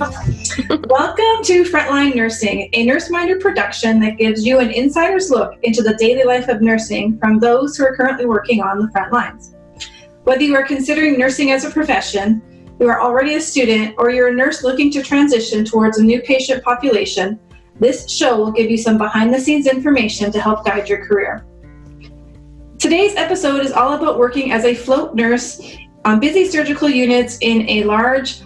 Welcome to Frontline Nursing, a nurse NurseMinder production that gives you an insider's look into the daily life of nursing from those who are currently working on the front lines. Whether you are considering nursing as a profession, you are already a student, or you're a nurse looking to transition towards a new patient population, this show will give you some behind the scenes information to help guide your career. Today's episode is all about working as a float nurse on busy surgical units in a large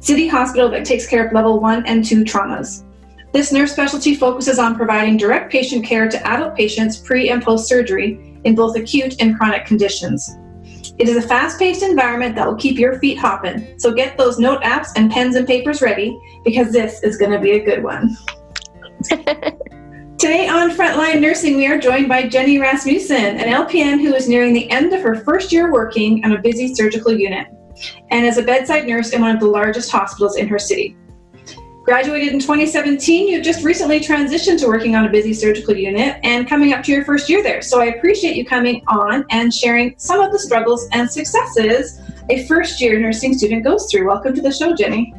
city hospital that takes care of level one and two traumas. This nurse specialty focuses on providing direct patient care to adult patients pre and post surgery in both acute and chronic conditions. It is a fast paced environment that will keep your feet hopping, so get those note apps and pens and papers ready because this is going to be a good one. Today on Frontline Nursing, we are joined by Jenny Rasmussen, an LPN who is nearing the end of her first year working on a busy surgical unit and as a bedside nurse in one of the largest hospitals in her city. Graduated in 2017, you've just recently transitioned to working on a busy surgical unit and coming up to your first year there. So I appreciate you coming on and sharing some of the struggles and successes a first year nursing student goes through. Welcome to the show, Jenny.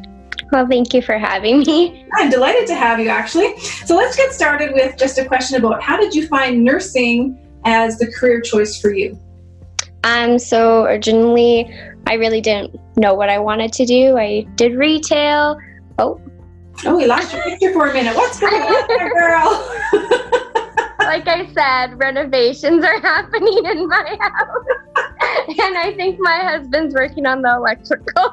Well, thank you for having me. I'm delighted to have you, actually. So let's get started with just a question about how did you find nursing as the career choice for you? Um, so originally, I really didn't know what I wanted to do. I did retail. Oh. Oh, we lost your picture for a minute. What's going on there, girl? like I said, renovations are happening in my house. and I think my husband's working on the electrical.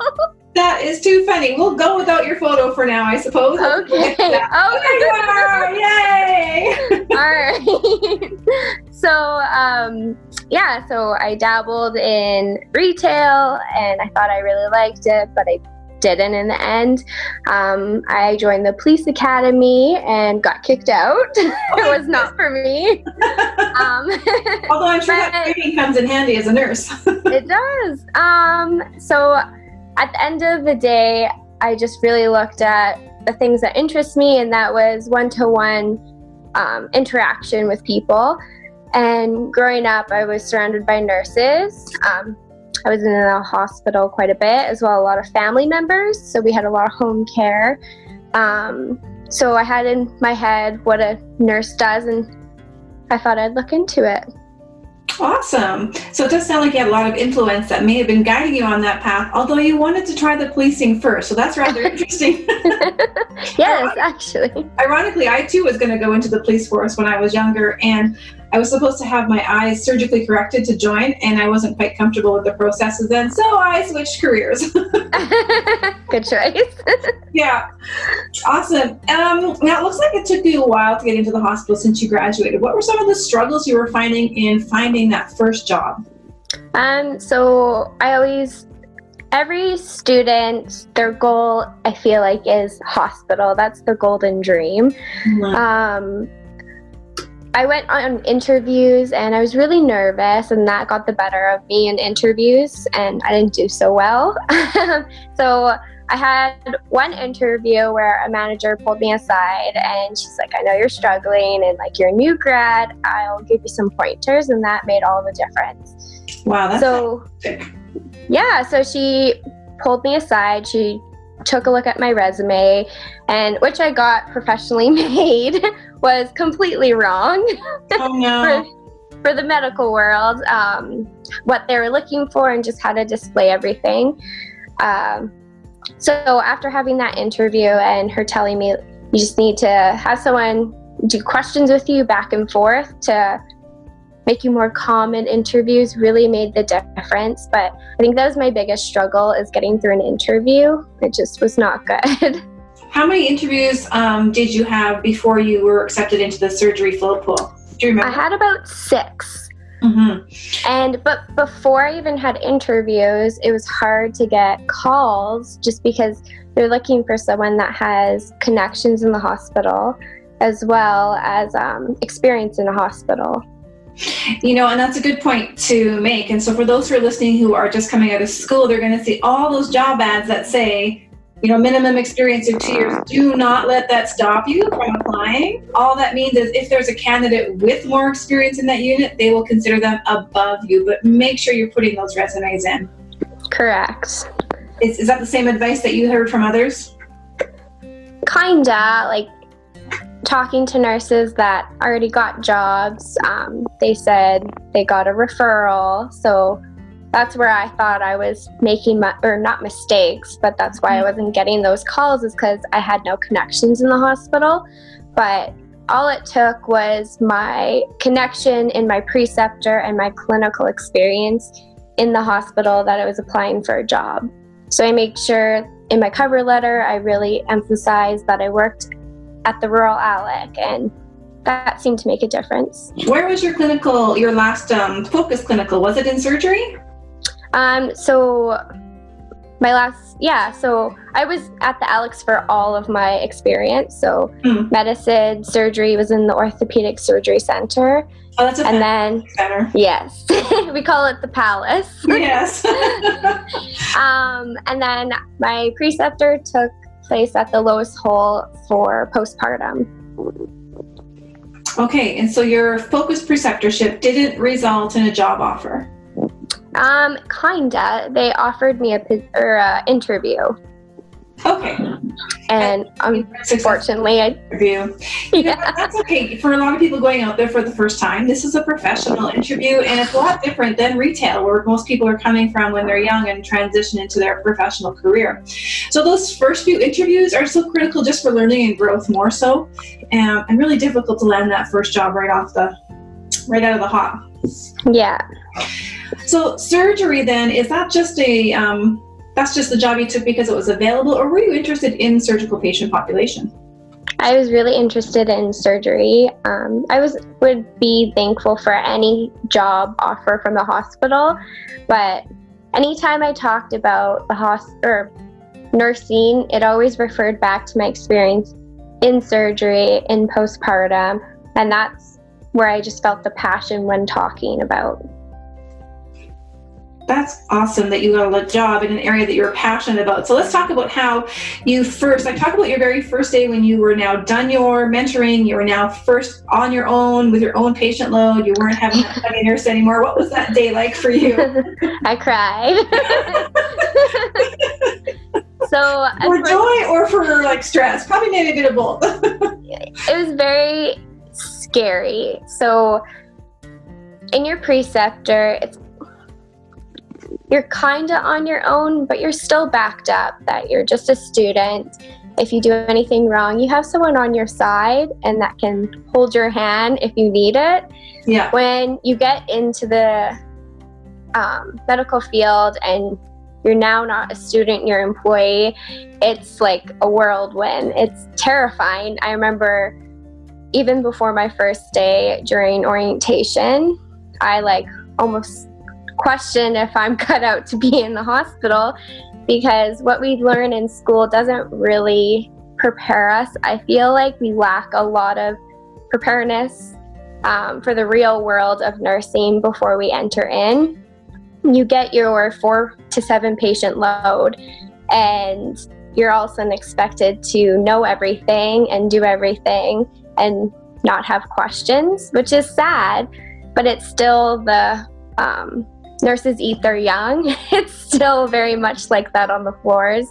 That is too funny. We'll go without your photo for now, I suppose. Okay. Oh, there you are! Yay! All right. so, um, yeah, so I dabbled in retail and I thought I really liked it, but I didn't in the end. Um, I joined the police academy and got kicked out. it was not for me. Um, Although I'm sure that training comes in handy as a nurse. it does. Um, so at the end of the day, I just really looked at the things that interest me, and that was one to one interaction with people. And growing up, I was surrounded by nurses. Um, I was in a hospital quite a bit, as well a lot of family members. So we had a lot of home care. Um, so I had in my head what a nurse does, and I thought I'd look into it. Awesome. So it does sound like you had a lot of influence that may have been guiding you on that path, although you wanted to try the policing first. So that's rather interesting. yes, actually. Ironically, I too was going to go into the police force when I was younger, and I was supposed to have my eyes surgically corrected to join, and I wasn't quite comfortable with the processes then, so I switched careers. Good choice. yeah, awesome. Um, now, it looks like it took you a while to get into the hospital since you graduated. What were some of the struggles you were finding in finding that first job? Um, so I always every student their goal i feel like is hospital that's the golden dream mm-hmm. um, I went on interviews and I was really nervous, and that got the better of me in interviews, and I didn't do so well. so I had one interview where a manager pulled me aside and she's like, I know you're struggling and like you're a new grad, I'll give you some pointers, and that made all the difference. Wow, that's so yeah, so she pulled me aside. She took a look at my resume and which I got professionally made was completely wrong oh, no. for, for the medical world um, what they were looking for and just how to display everything um, so after having that interview and her telling me you just need to have someone do questions with you back and forth to you more calm in interviews really made the difference. But I think that was my biggest struggle is getting through an interview. It just was not good. How many interviews um, did you have before you were accepted into the surgery float pool? Do you remember? I had about 6 mm-hmm. And but before I even had interviews, it was hard to get calls just because they're looking for someone that has connections in the hospital as well as um, experience in a hospital. You know, and that's a good point to make. And so, for those who are listening who are just coming out of school, they're going to see all those job ads that say, you know, minimum experience of two years. Do not let that stop you from applying. All that means is if there's a candidate with more experience in that unit, they will consider them above you. But make sure you're putting those resumes in. Correct. Is, is that the same advice that you heard from others? kinda like talking to nurses that already got jobs. Um, they said they got a referral, so that's where I thought I was making my, or not mistakes, but that's why I wasn't getting those calls is because I had no connections in the hospital. But all it took was my connection in my preceptor and my clinical experience in the hospital that I was applying for a job. So I make sure in my cover letter, I really emphasized that I worked at the Royal Alex and that seemed to make a difference. Where was your clinical, your last um, focus clinical? Was it in surgery? Um, so my last, yeah, so I was at the Alex for all of my experience. So mm. medicine, surgery was in the orthopedic surgery center. Oh, that's a and then center. yes, we call it the palace. Yes. um, and then my preceptor took place at the Lois Hole for postpartum. Okay, and so your focus preceptorship didn't result in a job offer. Um, kinda. They offered me a or a interview. Okay. And unfortunately, I interview. Yeah, that's okay. For a lot of people going out there for the first time, this is a professional interview, and it's a lot different than retail, where most people are coming from when they're young and transition into their professional career. So those first few interviews are so critical just for learning and growth, more so, um, and really difficult to land that first job right off the, right out of the hop. Yeah. So surgery then is that just a um, that's just the job you took because it was available, or were you interested in surgical patient population? I was really interested in surgery. Um, I was would be thankful for any job offer from the hospital, but anytime I talked about the hospital or nursing, it always referred back to my experience in surgery, in postpartum, and that's where I just felt the passion when talking about that's awesome that you got a job in an area that you're passionate about. So let's talk about how you first, like talk about your very first day when you were now done your mentoring, you were now first on your own with your own patient load, you weren't having a nurse anymore. What was that day like for you? I cried. so for joy or for like stress? Probably maybe a bit of both. it was very scary. So in your preceptor, it's you're kind of on your own, but you're still backed up that you're just a student. If you do anything wrong, you have someone on your side and that can hold your hand if you need it. Yeah. When you get into the um, medical field and you're now not a student, you're an employee, it's like a whirlwind. It's terrifying. I remember even before my first day during orientation, I like almost question if I'm cut out to be in the hospital because what we learn in school doesn't really prepare us. I feel like we lack a lot of preparedness um, for the real world of nursing before we enter in. You get your four to seven patient load, and you're all of a sudden expected to know everything and do everything and not have questions, which is sad, but it's still the um, nurses eat their young. It's still very much like that on the floors.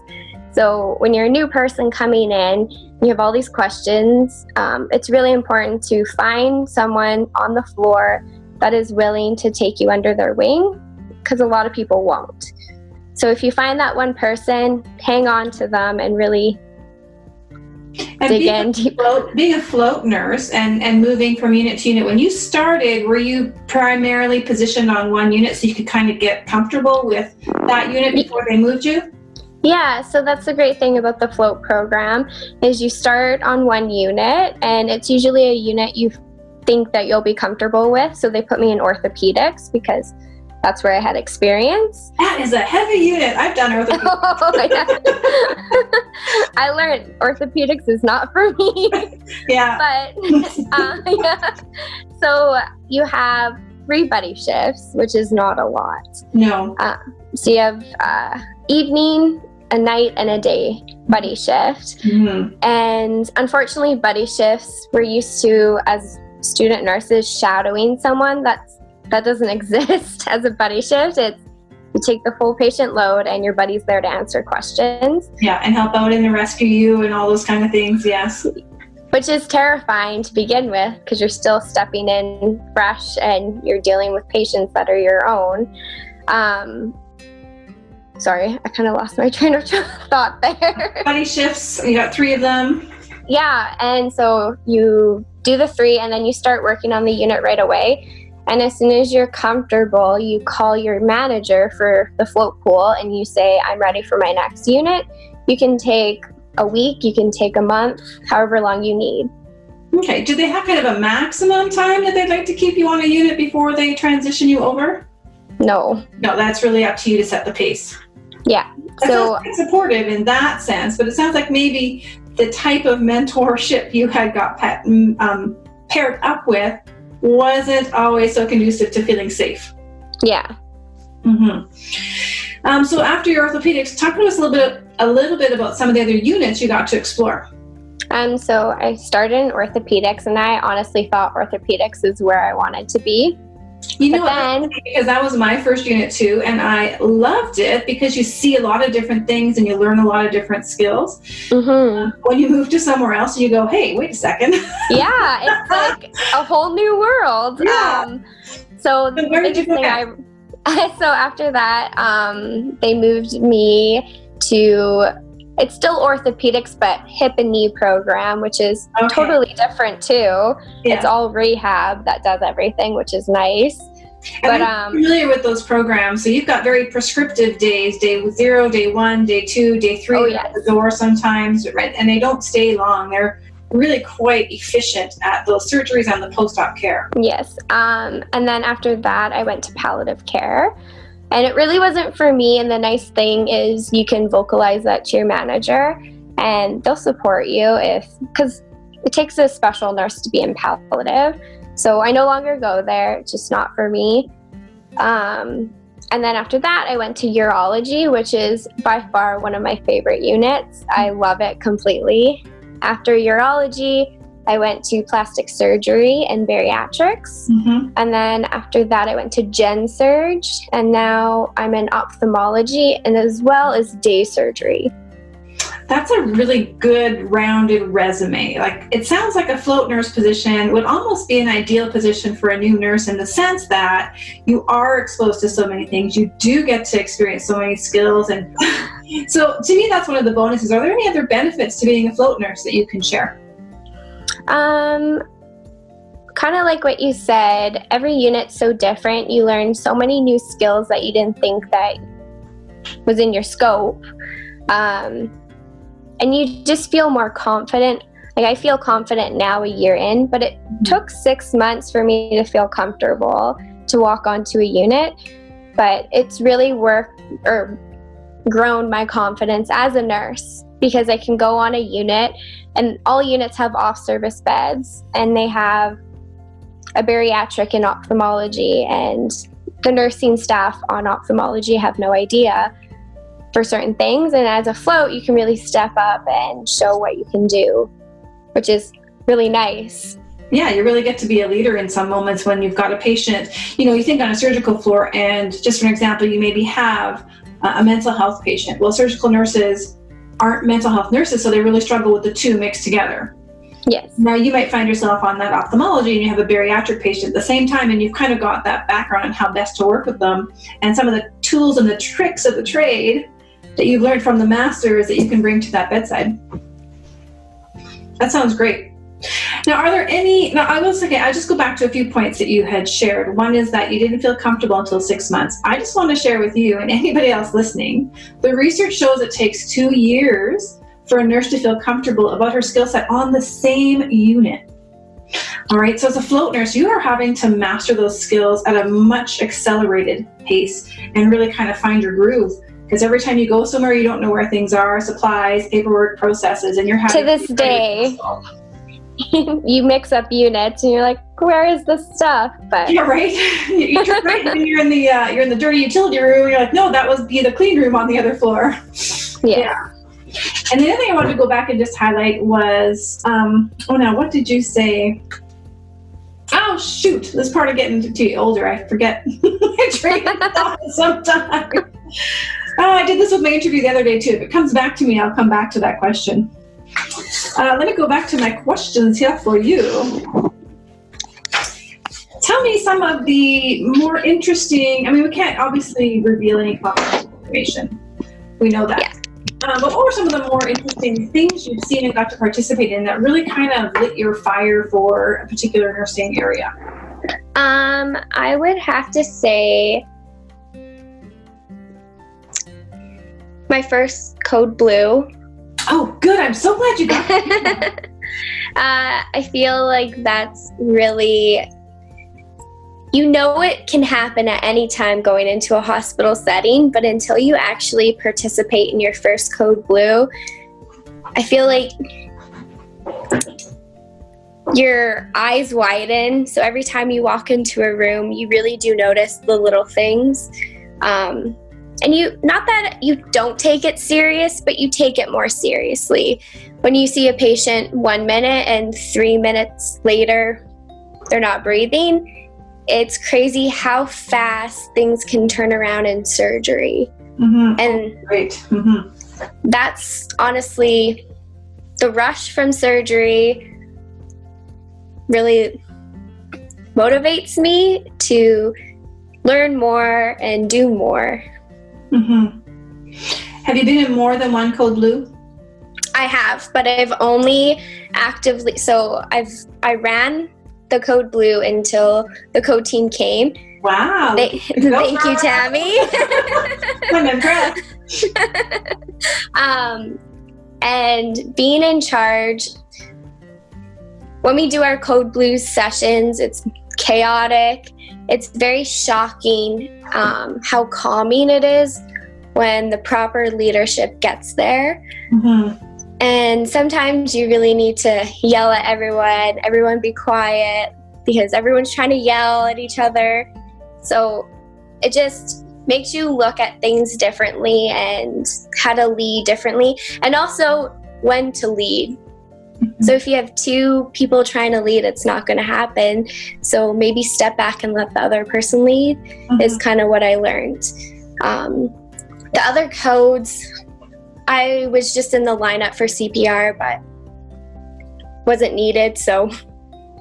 So when you're a new person coming in, you have all these questions. Um, it's really important to find someone on the floor that is willing to take you under their wing because a lot of people won't. So if you find that one person, hang on to them and really and dig being in. A float, being a float nurse and, and moving from unit to unit, when you started, were you primarily positioned on one unit so you could kind of get comfortable with that unit before they moved you? Yeah, so that's the great thing about the float program is you start on one unit and it's usually a unit you think that you'll be comfortable with. So they put me in orthopedics because that's where I had experience. That is a heavy unit. I've done orthopedics. oh. I learned orthopedics is not for me. yeah. But uh, yeah. So you have three buddy shifts, which is not a lot. No. Uh, so you have uh, evening, a night, and a day buddy shift. Mm-hmm. And unfortunately, buddy shifts, we're used to as student nurses shadowing someone that's that doesn't exist as a buddy shift. It's you take the full patient load and your buddy's there to answer questions. Yeah, and help out and rescue you and all those kind of things, yes. Which is terrifying to begin with because you're still stepping in fresh and you're dealing with patients that are your own. Um, sorry, I kind of lost my train of thought there. Buddy shifts, you got three of them. Yeah, and so you do the three and then you start working on the unit right away. And as soon as you're comfortable, you call your manager for the float pool and you say, I'm ready for my next unit. You can take a week, you can take a month, however long you need. Okay. Do they have kind of a maximum time that they'd like to keep you on a unit before they transition you over? No. No, that's really up to you to set the pace. Yeah. That so supportive in that sense, but it sounds like maybe the type of mentorship you had got um, paired up with wasn't always so conducive to feeling safe. Yeah. Mm-hmm. Um, so after your orthopedics, talk to us a little bit a little bit about some of the other units you got to explore. Um, so I started in orthopedics, and I honestly thought orthopedics is where I wanted to be. You know, then, because that was my first unit too, and I loved it because you see a lot of different things and you learn a lot of different skills. Mm-hmm. when you move to somewhere else, you go, "Hey, wait a second. yeah, it's like a whole new world. Yeah. Um, so, so where did you go I, so after that, um, they moved me to it's still orthopedics but hip and knee program which is okay. totally different too yeah. it's all rehab that does everything which is nice and but I'm um, familiar with those programs. So you've got very prescriptive days: day zero, day one, day two, day three. Oh, yes. At the door sometimes, right? And they don't stay long. They're really quite efficient at those surgeries and the post-op care. Yes. Um, and then after that, I went to palliative care, and it really wasn't for me. And the nice thing is you can vocalize that to your manager and they'll support you if, because it takes a special nurse to be in palliative. So I no longer go there, it's just not for me. Um, and then after that, I went to urology, which is by far one of my favorite units. I love it completely. After urology, I went to plastic surgery and bariatrics. Mm-hmm. And then after that, I went to gen surge. And now I'm in ophthalmology and as well as day surgery. That's a really good rounded resume. Like it sounds like a float nurse position would almost be an ideal position for a new nurse in the sense that you are exposed to so many things. You do get to experience so many skills and so to me that's one of the bonuses. Are there any other benefits to being a float nurse that you can share? Um, kind of like what you said, every unit's so different. You learn so many new skills that you didn't think that was in your scope. Um, and you just feel more confident. Like I feel confident now a year in, but it took six months for me to feel comfortable to walk onto a unit. But it's really worked or grown my confidence as a nurse because I can go on a unit and all units have off service beds and they have a bariatric in ophthalmology and the nursing staff on ophthalmology have no idea for certain things and as a float you can really step up and show what you can do which is really nice. Yeah you really get to be a leader in some moments when you've got a patient you know you think on a surgical floor and just for an example you maybe have a mental health patient. Well surgical nurses aren't mental health nurses, so they really struggle with the two mixed together. Yes. Now you might find yourself on that ophthalmology and you have a bariatric patient at the same time, and you've kind of got that background on how best to work with them and some of the tools and the tricks of the trade that you've learned from the masters that you can bring to that bedside. That sounds great. Now, are there any? Now, I will say, I just go back to a few points that you had shared. One is that you didn't feel comfortable until six months. I just want to share with you and anybody else listening the research shows it takes two years for a nurse to feel comfortable about her skill set on the same unit. All right, so as a float nurse, you are having to master those skills at a much accelerated pace and really kind of find your groove because every time you go somewhere you don't know where things are supplies paperwork processes and you're having to this day you mix up units and you're like, where is the stuff? But yeah, right. you're, right. you're in the uh, you're in the dirty utility room. You're like, no, that was be the clean room on the other floor. Yeah. yeah. And the other thing I wanted to go back and just highlight was, um, oh no, what did you say? Oh, shoot! This part of getting too older, I forget train sometimes. Oh, I did this with my interview the other day too. If it comes back to me, I'll come back to that question. Uh, let me go back to my questions here for you. Tell me some of the more interesting. I mean, we can't obviously reveal any confidential information. We know that. Yeah. Um, but what were some of the more interesting things you've seen and got to participate in that really kind of lit your fire for a particular nursing area? Um, I would have to say my first code blue. Oh, good. I'm so glad you got that. uh, I feel like that's really you know it can happen at any time going into a hospital setting, but until you actually participate in your first code blue, I feel like your eyes widen. So every time you walk into a room, you really do notice the little things. Um, and you, not that you don't take it serious, but you take it more seriously. When you see a patient one minute and three minutes later, they're not breathing, it's crazy how fast things can turn around in surgery. Mm-hmm. And Great. Mm-hmm. that's honestly the rush from surgery really motivates me to learn more and do more. Mm-hmm. Have you been in more than one code blue? I have, but I've only actively so I've I ran the code blue until the code team came. Wow. They, thank you, Tammy. I'm impressed. um, and being in charge, when we do our code blue sessions, it's chaotic. It's very shocking um, how calming it is when the proper leadership gets there. Mm-hmm. And sometimes you really need to yell at everyone, everyone be quiet, because everyone's trying to yell at each other. So it just makes you look at things differently and how to lead differently, and also when to lead. So if you have two people trying to lead, it's not going to happen. So maybe step back and let the other person lead Mm-hmm. is kind of what I learned. Um, the other codes, I was just in the lineup for CPR, but wasn't needed. So,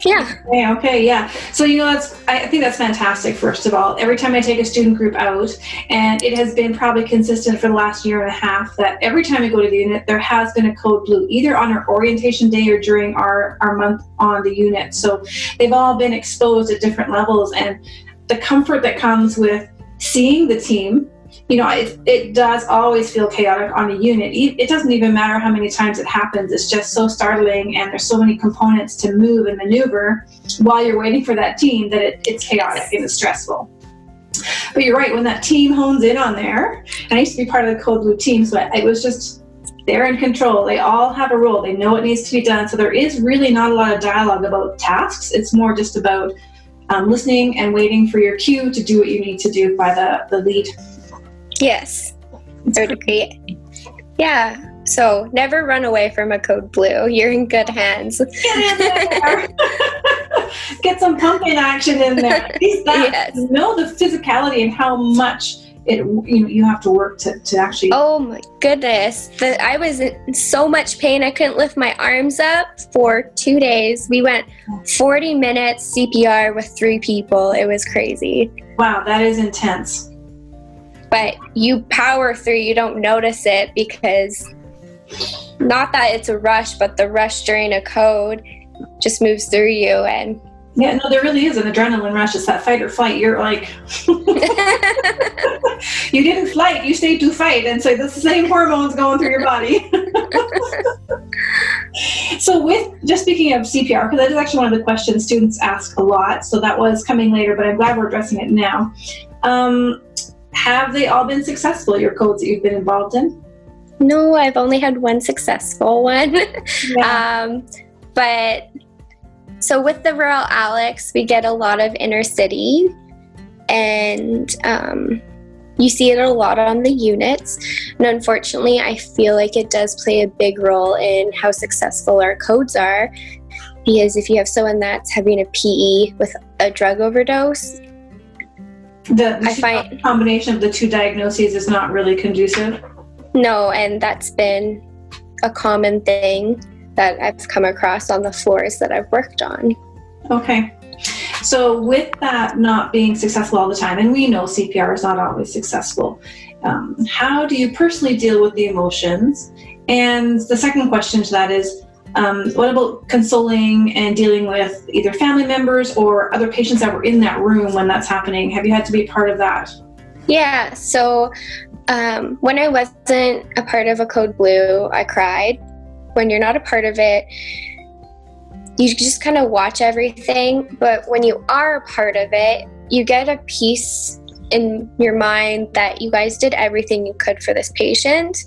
yeah. Okay, okay, yeah. So you know that's I I think that's fantastic. First of all, every time I take a student group out, and it has been probably consistent for the last year and a half that every time we go to the unit, there has been a code blue, either on our orientation day or during our our month on the unit. So they've all been exposed at different levels, and the comfort that comes with seeing the team. You know, it, it does always feel chaotic on a unit. It doesn't even matter how many times it happens. It's just so startling, and there's so many components to move and maneuver while you're waiting for that team that it, it's chaotic and it's stressful. But you're right, when that team hones in on there, and I used to be part of the Code Blue team, so it was just they're in control. They all have a role. They know what needs to be done. So there is really not a lot of dialogue about tasks. It's more just about um, listening and waiting for your cue to do what you need to do by the, the lead. Yes. Third degree. Yeah. So never run away from a code blue. You're in good hands. Get in. Get some pumping action in there. At least that, Yes. Know the physicality and how much it you know you have to work to, to actually Oh my goodness. The, I was in so much pain. I couldn't lift my arms up for two days. We went 40 minutes CPR with three people. It was crazy. wow that is intense But you power through, you don't notice it because not that it's a rush, but the rush during a code just moves through you. And yeah no there really is an adrenaline rush. It's that fight or flight. You're like you didn't fight you stayed to fight. And so the same hormones going through your body. So with just speaking of cpr because that is actually one of the questions students ask a lot. So that was coming later but i'm glad we're addressing it now. Um, have they all been successful your codes that you've been involved in no, I've only had one successful one. um, but so with the Royal Alex, we get a lot of inner city, and um, you see it a lot on the units. And unfortunately, I feel like it does play a big role in how successful our codes are. because if you have someone that's having a PE with a drug overdose, the, the I find combination of the two diagnoses is not really conducive. No, and that's been a common thing that I've come across on the floors that I've worked on. Okay. So, with that not being successful all the time, and we know CPR is not always successful, um, how do you personally deal with the emotions? And the second question to that is um, what about consoling and dealing with either family members or other patients that were in that room when that's happening? Have you had to be part of that? Yeah, so um, when I wasn't a part of a code blue, I cried. When you're not a part of it, you just kind of watch everything. But when you are a part of it, you get a peace in your mind that you guys did everything you could for this patient.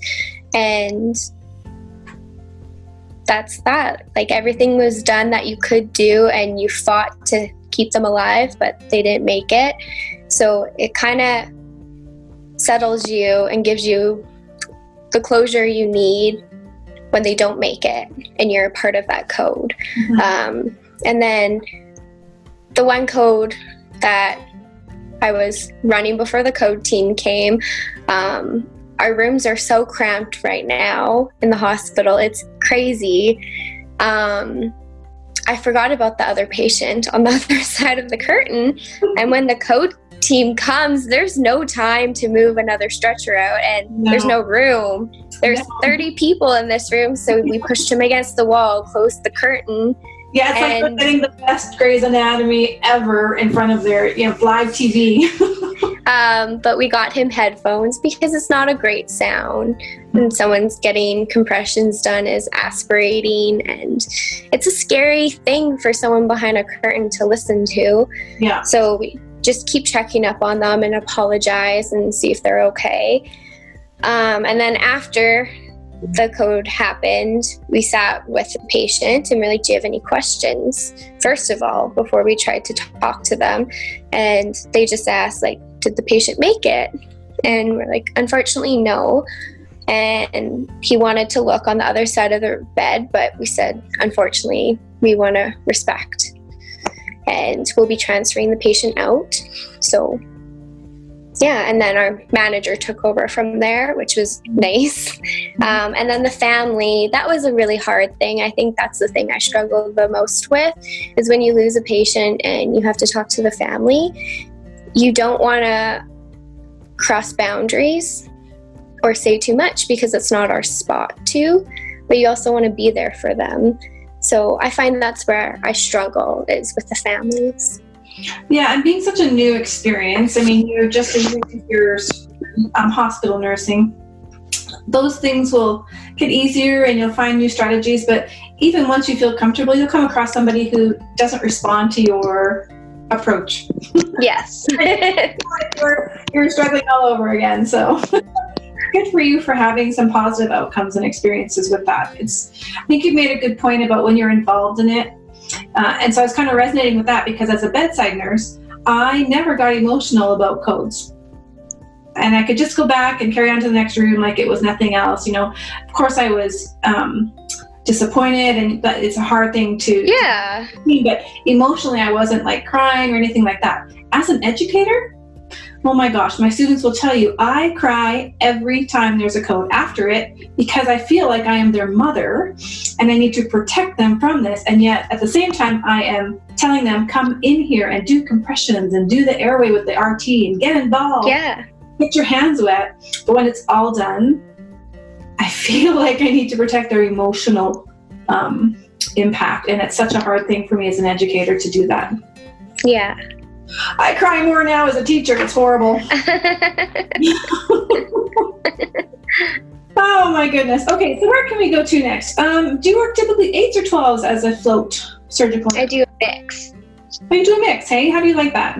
And that's that. Like everything was done that you could do, and you fought to keep them alive, but they didn't make it. So it kind of settles you and gives you the closure you need when they don't make it and you're a part of that code. Mm-hmm. Um, and then the one code that I was running before the code team came, um, our rooms are so cramped right now in the hospital. It's crazy. Um, I forgot about the other patient on the other side of the curtain. And when the code team comes, there's no time to move another stretcher out, and no. there's no room. There's no. 30 people in this room, so we pushed him against the wall, closed the curtain, yeah, it's and, like getting the best Grey's Anatomy ever in front of their you know live TV. um, but we got him headphones because it's not a great sound. And someone's getting compressions done is aspirating, and it's a scary thing for someone behind a curtain to listen to. Yeah. So we just keep checking up on them and apologize and see if they're okay. Um, and then after the code happened, we sat with the patient and we're like, Do you have any questions? First of all, before we tried to talk to them. And they just asked, like, did the patient make it? And we're like, unfortunately, no. And he wanted to look on the other side of the bed, but we said, unfortunately, we want to respect. And we'll be transferring the patient out. So yeah, and then our manager took over from there, which was nice. Um, and then the family, that was a really hard thing. I think that's the thing I struggled the most with is when you lose a patient and you have to talk to the family. You don't want to cross boundaries or say too much because it's not our spot to, but you also want to be there for them. So I find that's where I struggle is with the families. Yeah, and being such a new experience, I mean, you're just year years um, hospital nursing. Those things will get easier and you'll find new strategies, but even once you feel comfortable, you'll come across somebody who doesn't respond to your approach. Yes. you're, you're struggling all over again. So good for you for having some positive outcomes and experiences with that. It's I think you've made a good point about when you're involved in it uh, and so I was kind of resonating with that because as a bedside nurse, I never got emotional about codes. And I could just go back and carry on to the next room like it was nothing else. You know, of course, I was um, disappointed, and but it's a hard thing to yeah. But emotionally, I wasn't like crying or anything like that. As an educator, Oh my gosh, my students will tell you I cry every time there's a code after it because I feel like I am their mother and I need to protect them from this. And yet at the same time, I am telling them, come in here and do compressions and do the airway with the RT and get involved. Yeah. Get your hands wet. But when it's all done, I feel like I need to protect their emotional um, impact. And it's such a hard thing for me as an educator to do that. Yeah. I cry more now as a teacher. It's horrible. oh my goodness. Okay, so where can we go to next? Um, do you work typically eights or twelves as a float surgical? I do a mix. Oh, you do a mix, hey? How do you like that?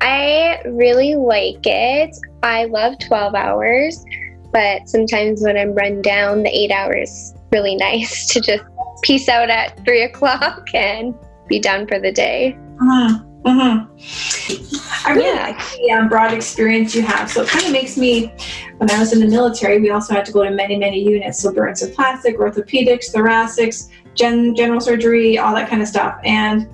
I really like it. I love 12 hours, but sometimes when I'm run down, the eight hours really nice to just peace out at three o'clock and be done for the day. Uh-huh. Mm-hmm. I really yeah. like the um, broad experience you have. So it kind of makes me, when I was in the military, we also had to go to many, many units. So burns and plastic, orthopedics, thoracics, gen- general surgery, all that kind of stuff. And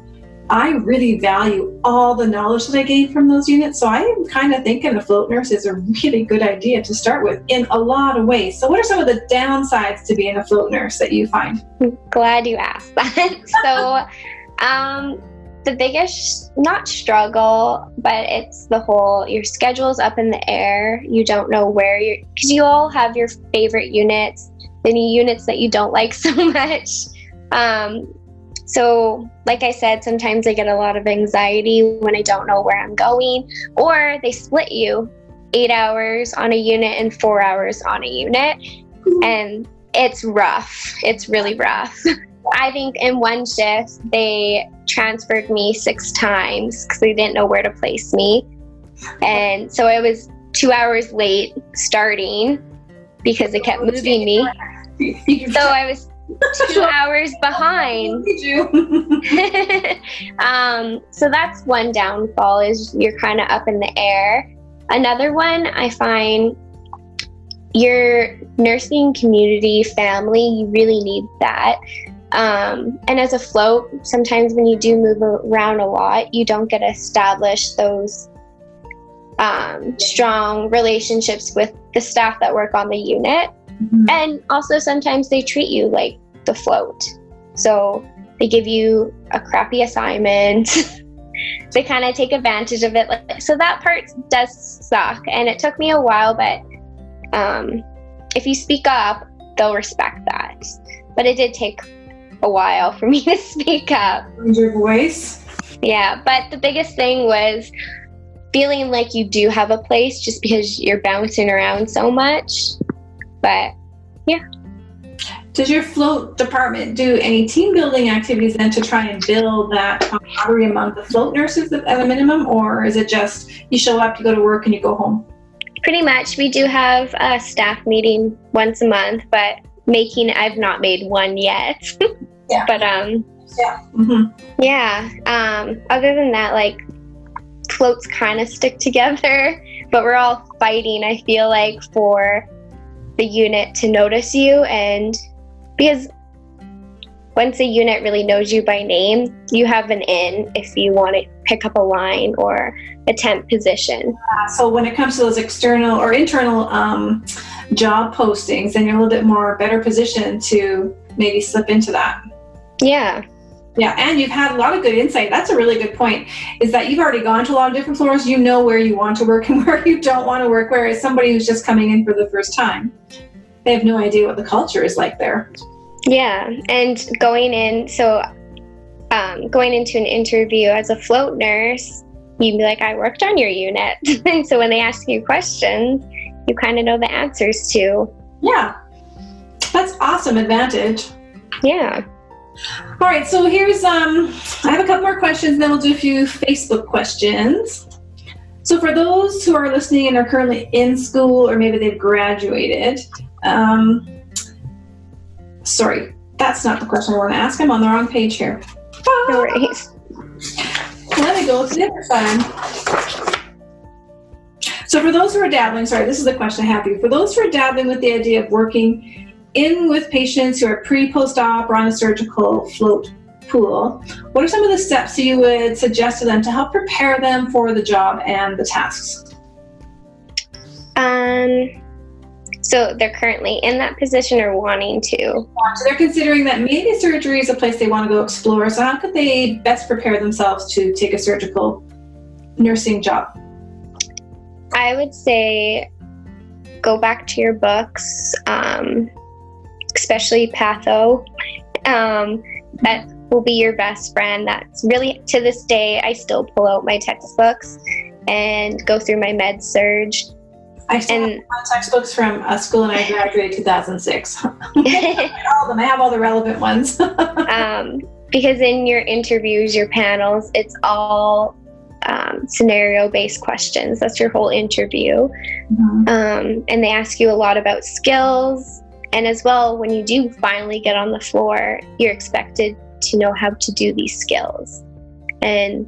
I really value all the knowledge that I gained from those units. So I am kind of thinking a float nurse is a really good idea to start with in a lot of ways. So, what are some of the downsides to being a float nurse that you find? Glad you asked that. so, um, the biggest, not struggle, but it's the whole your schedule's up in the air. You don't know where you're, because you all have your favorite units, any units that you don't like so much. Um, so, like I said, sometimes I get a lot of anxiety when I don't know where I'm going, or they split you eight hours on a unit and four hours on a unit. And it's rough. It's really rough. I think in one shift, they transferred me six times because they didn't know where to place me. And so I was two hours late starting because they kept moving me. So I was two hours behind. um, so that's one downfall is you're kind of up in the air. Another one I find your nursing community family you really need that um, and as a float sometimes when you do move around a lot you don't get to establish those um, strong relationships with the staff that work on the unit Mm-hmm. And also, sometimes they treat you like the float. So they give you a crappy assignment. they kind of take advantage of it. So that part does suck. And it took me a while, but um, if you speak up, they'll respect that. But it did take a while for me to speak up. Your voice? Yeah, but the biggest thing was feeling like you do have a place just because you're bouncing around so much. But yeah. Does your float department do any team building activities then to try and build that camaraderie among the float nurses at a minimum, or is it just you show up, you go to work, and you go home? Pretty much. We do have a staff meeting once a month, but making I've not made one yet. yeah. But um. Yeah. Mm-hmm. Yeah. Um. Other than that, like floats kind of stick together, but we're all fighting. I feel like for the unit to notice you and because once a unit really knows you by name, you have an in if you want to pick up a line or a temp position. Uh, so when it comes to those external or internal um, job postings, then you're a little bit more better positioned to maybe slip into that. Yeah. Yeah, and you've had a lot of good insight. That's a really good point. Is that you've already gone to a lot of different floors. You know where you want to work and where you don't want to work. Whereas somebody who's just coming in for the first time, they have no idea what the culture is like there. Yeah, and going in, so um, going into an interview as a float nurse, you'd be like, I worked on your unit. and so when they ask you questions, you kind of know the answers to. Yeah, that's awesome advantage. Yeah. All right, so here's um I have a couple more questions, then we'll do a few Facebook questions. So for those who are listening and are currently in school or maybe they've graduated, um, sorry, that's not the question I want to ask. I'm on the wrong page here. No worries. Let me go to the other side. So for those who are dabbling, sorry, this is the question I have for you. For those who are dabbling with the idea of working in with patients who are pre post op or on a surgical float pool, what are some of the steps you would suggest to them to help prepare them for the job and the tasks? Um, so they're currently in that position or wanting to. So they're considering that maybe surgery is a place they want to go explore. So how could they best prepare themselves to take a surgical nursing job? I would say go back to your books. Um, especially patho. Um, that will be your best friend. That's really, to this day, I still pull out my textbooks and go through my med surge. I still and, have my textbooks from a school and I graduated 2006. all of them. I have all the relevant ones. um, because in your interviews, your panels, it's all um, scenario based questions. That's your whole interview. Mm-hmm. Um, and they ask you a lot about skills, and as well, when you do finally get on the floor, you're expected to know how to do these skills. And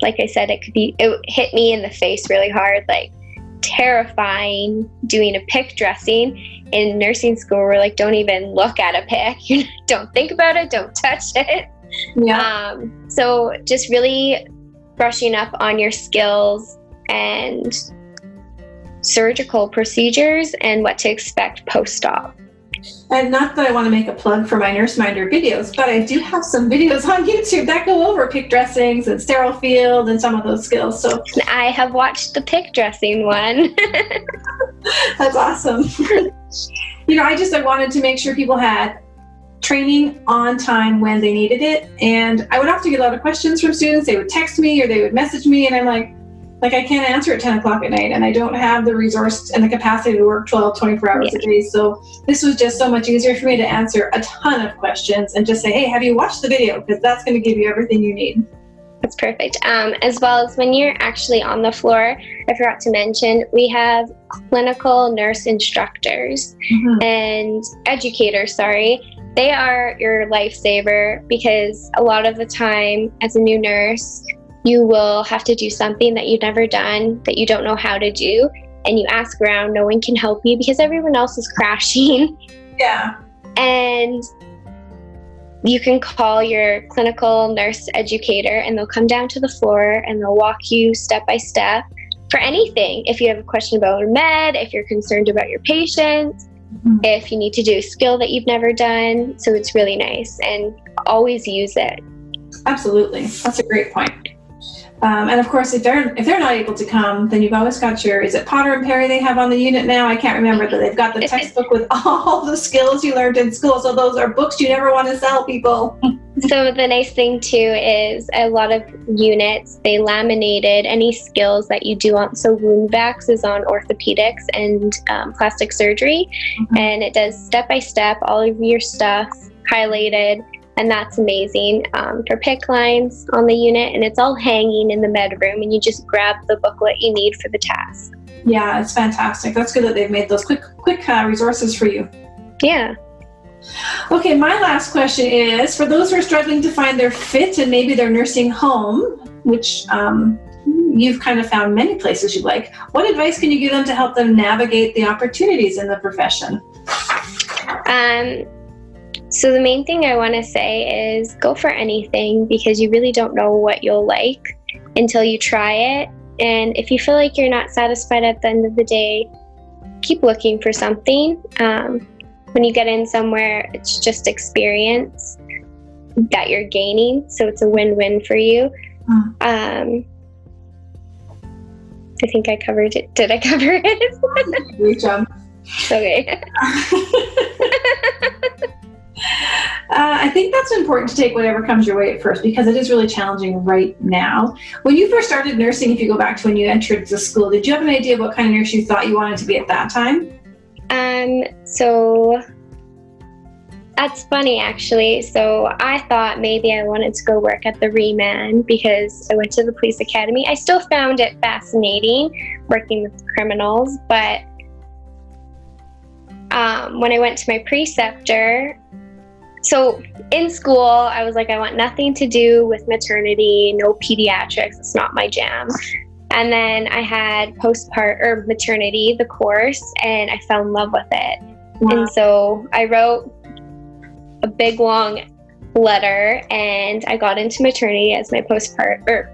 like I said, it could be, it hit me in the face really hard, like terrifying doing a PICC dressing in nursing school. We're like, don't even look at a. You don't think about it. Don't touch it. Yeah. Um, so just really brushing up on your skills and surgical procedures and what to expect post-op. And not that I want to make a plug for my NurseMinder videos, but I do have some videos on YouTube that go over PICC dressings and sterile field and some of those skills. So I have watched the PICC dressing one. That's awesome. you know, I just I wanted to make sure people had training on time when they needed it. And I would often get a lot of questions from students. They would text me or they would message me, and I'm like, like I can't answer at 10 o'clock at night and I don't have the resource and the capacity to work 12, 24 hours yeah. a day. So this was just so much easier for me to answer a ton of questions and just say, hey, have you watched the video? Because that's going to give you everything you need. That's perfect. Um, as well as when you're actually on the floor, I forgot to mention, we have clinical nurse instructors mm-hmm. and educators, sorry. They are your lifesaver because a lot of the time, as a new nurse, you will have to do something that you've never done, that you don't know how to do, and you ask around, no one can help you because everyone else is crashing. Yeah. And you can call your clinical nurse educator and they'll come down to the floor and they'll walk you step by step for anything. If you have a question about a med, if you're concerned about your patient, mm-hmm. if you need to do a skill that you've never done. So it's really nice and always use it. Absolutely. That's a great point. Um, and of course, if they're if they're not able to come, then you've always got your is it Potter and Perry they have on the unit now? I can't remember, but they've got the textbook with all the skills you learned in school. So those are books you never want to sell people. So the nice thing too is a lot of units they laminated any skills that you do on. So wound vacs is on orthopedics and um, plastic surgery, mm-hmm. and it does step by step all of your stuff highlighted and that's amazing um, for PICC lines on the unit and it's all hanging in the med room and you just grab the booklet you need for the task yeah it's fantastic that's good that they've made those quick quick uh, resources for you yeah okay my last question is for those who are struggling to find their fit and maybe their nursing home which um, you've kind of found many places you like what advice can you give them to help them navigate the opportunities in the profession um, so, the main thing I want to say is go for anything because you really don't know what you'll like until you try it. And if you feel like you're not satisfied at the end of the day, keep looking for something. Um, when you get in somewhere, it's just experience that you're gaining. So, it's a win win for you. Hmm. Um, I think I covered it. Did I cover it? Okay. Uh, I think that's important to take whatever comes your way at first because it is really challenging right now. When you first started nursing, if you go back to when you entered the school, did you have an idea of what kind of nurse you thought you wanted to be at that time? Um, so that's funny actually. So I thought maybe I wanted to go work at the Remand because I went to the police academy. I still found it fascinating working with criminals, but um, when I went to my preceptor, so in school, I was like, I want nothing to do with maternity, no pediatrics. It's not my jam. And then I had postpart or maternity, the course, and I fell in love with it. Wow. And so I wrote a big long letter and I got into maternity as my postpart or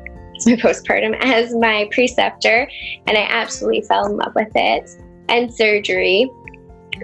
my postpartum as my preceptor and I absolutely fell in love with it and surgery.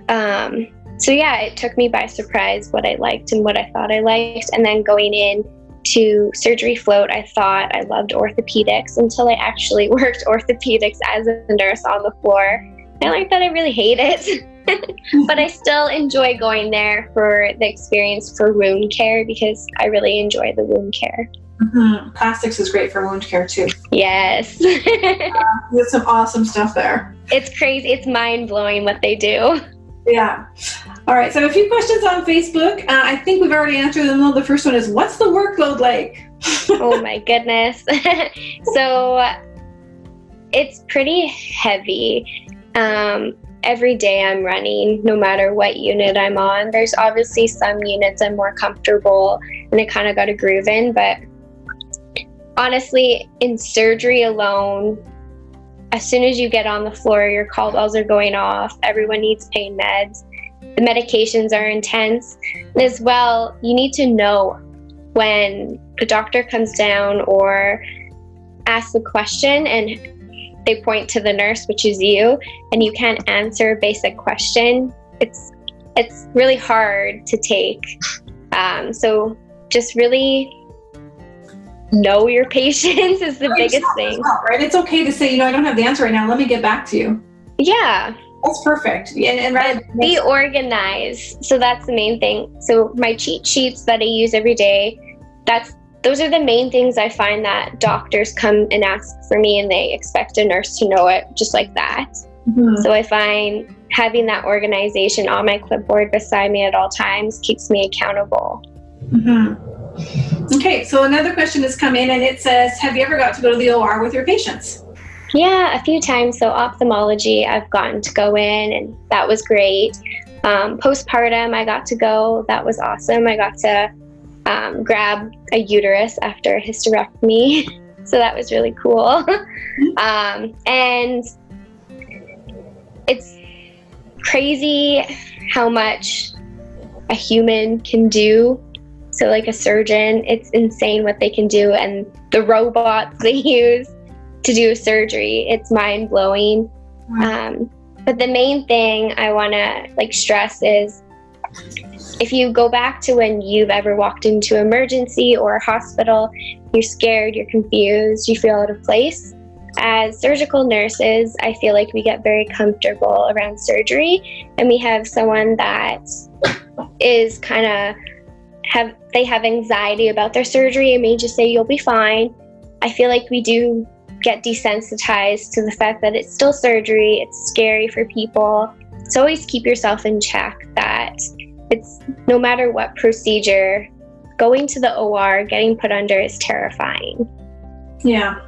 Um, so yeah, it took me by surprise what I liked and what I thought I liked. And then going in to surgery float, I thought I loved orthopedics until I actually worked orthopedics as a nurse on the floor. I learned that I really hate it. but I still enjoy going there for the experience for wound care because I really enjoy the wound care. Mm-hmm. Plastics is great for wound care too. Yes. uh, you some awesome stuff there. It's crazy. It's mind blowing what they do. Yeah. All right. So a few questions on Facebook. Uh, I think we've already answered them. The first one is, what's the workload like? oh my goodness. so it's pretty heavy. Um, every day I'm running, no matter what unit I'm on. There's obviously some units I'm more comfortable and I kind of got a groove in, but honestly, in surgery alone, as soon as you get on the floor, your call bells are going off. Everyone needs pain meds. The medications are intense. As well, you need to know when the doctor comes down or asks a question and they point to the nurse, which is you, and you can't answer a basic question. It's it's really hard to take. Um, so just really know your patients is the biggest thing. Well, right? It's okay to say, you know, I don't have the answer right now. Let me get back to you. Yeah. That's perfect. And, and be organized. So that's the main thing. So my cheat sheets that I use every day, that's those are the main things I find that doctors come and ask for me and they expect a nurse to know it just like that. Mm-hmm. So I find having that organization on my clipboard beside me at all times keeps me accountable. Mm-hmm. Okay, so another question has come in and it says Have you ever got to go to the OR with your patients? Yeah, a few times. So, ophthalmology, I've gotten to go in, and that was great. Um, postpartum, I got to go. That was awesome. I got to um, grab a uterus after a hysterectomy. so, that was really cool. um, and it's crazy how much a human can do. So, like a surgeon, it's insane what they can do, and the robots they use to do surgery, it's mind blowing. Um, but the main thing I want to like stress is if you go back to when you've ever walked into emergency or a hospital, you're scared, you're confused, you feel out of place as surgical nurses, I feel like we get very comfortable around surgery and we have someone that is kind of have they have anxiety about their surgery and may just say you'll be fine. I feel like we do get desensitized to the fact that it's still surgery, it's scary for people. So always keep yourself in check that it's no matter what procedure, going to the OR, getting put under is terrifying. Yeah,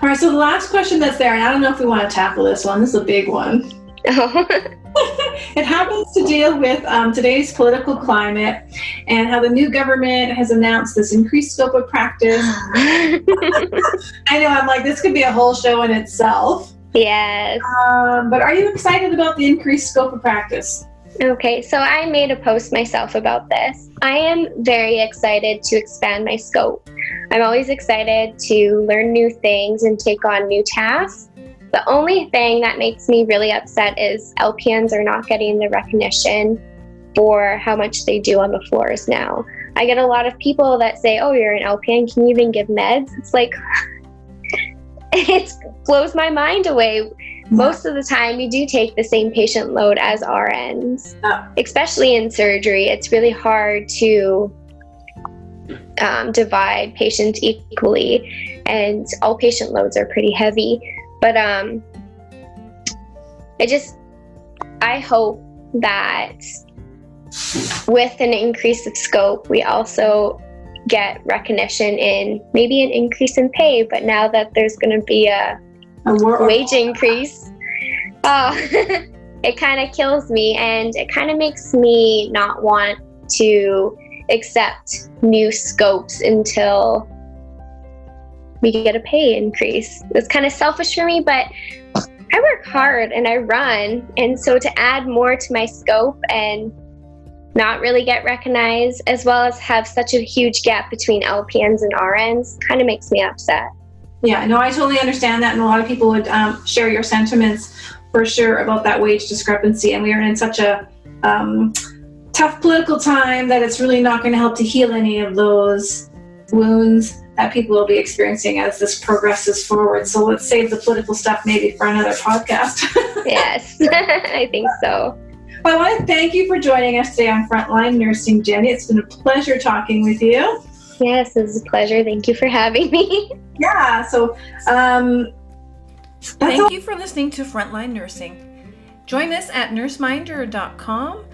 all right, so the last question that's there, and I don't know if we want to tackle this one, this is a big one. it happens to deal with um, today's political climate and how the new government has announced this increased scope of practice. I know, I'm like, this could be a whole show in itself. Yes. Um, but are you excited about the increased scope of practice? Okay, so I made a post myself about this. I am very excited to expand my scope. I'm always excited to learn new things and take on new tasks. The only thing that makes me really upset is LPNs are not getting the recognition for how much they do on the floors now. I get a lot of people that say, Oh, you're an LPN, can you even give meds? It's like, it blows my mind away most of the time we do take the same patient load as RNs, oh. especially in surgery. It's really hard to um, divide patients equally, and all patient loads are pretty heavy. But um, I just, I hope that with an increase of scope, we also get recognition in maybe an increase in pay. But now that there's going to be a wage increase, uh, it kind of kills me and it kind of makes me not want to accept new scopes until we get a pay increase. It's kind of selfish for me, but I work hard and I run. And so to add more to my scope and not really get recognized, as well as have such a huge gap between LPNs and RNs, kind of makes me upset. Yeah, no, I totally understand that, and a lot of people would um, share your sentiments for sure about that wage discrepancy. And we are in such a um, tough political time that it's really not going to help to heal any of those wounds that people will be experiencing as this progresses forward. So let's save the political stuff maybe for another podcast. yes, I think so. Well, I want to thank you for joining us today on Frontline Nursing, Jenny. It's been a pleasure talking with you. Yes, it was a pleasure. Thank you for having me. Yeah, so um, Thank all. you for listening to Frontline Nursing. Join us at nurseminder.com.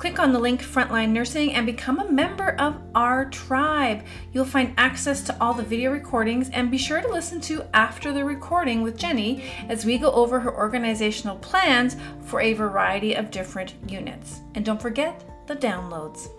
Click on the link Frontline Nursing and become a member of our tribe. You'll find access to all the video recordings and be sure to listen to After the Recording with Jenny as we go over her organizational plans for a variety of different units. And don't forget the downloads.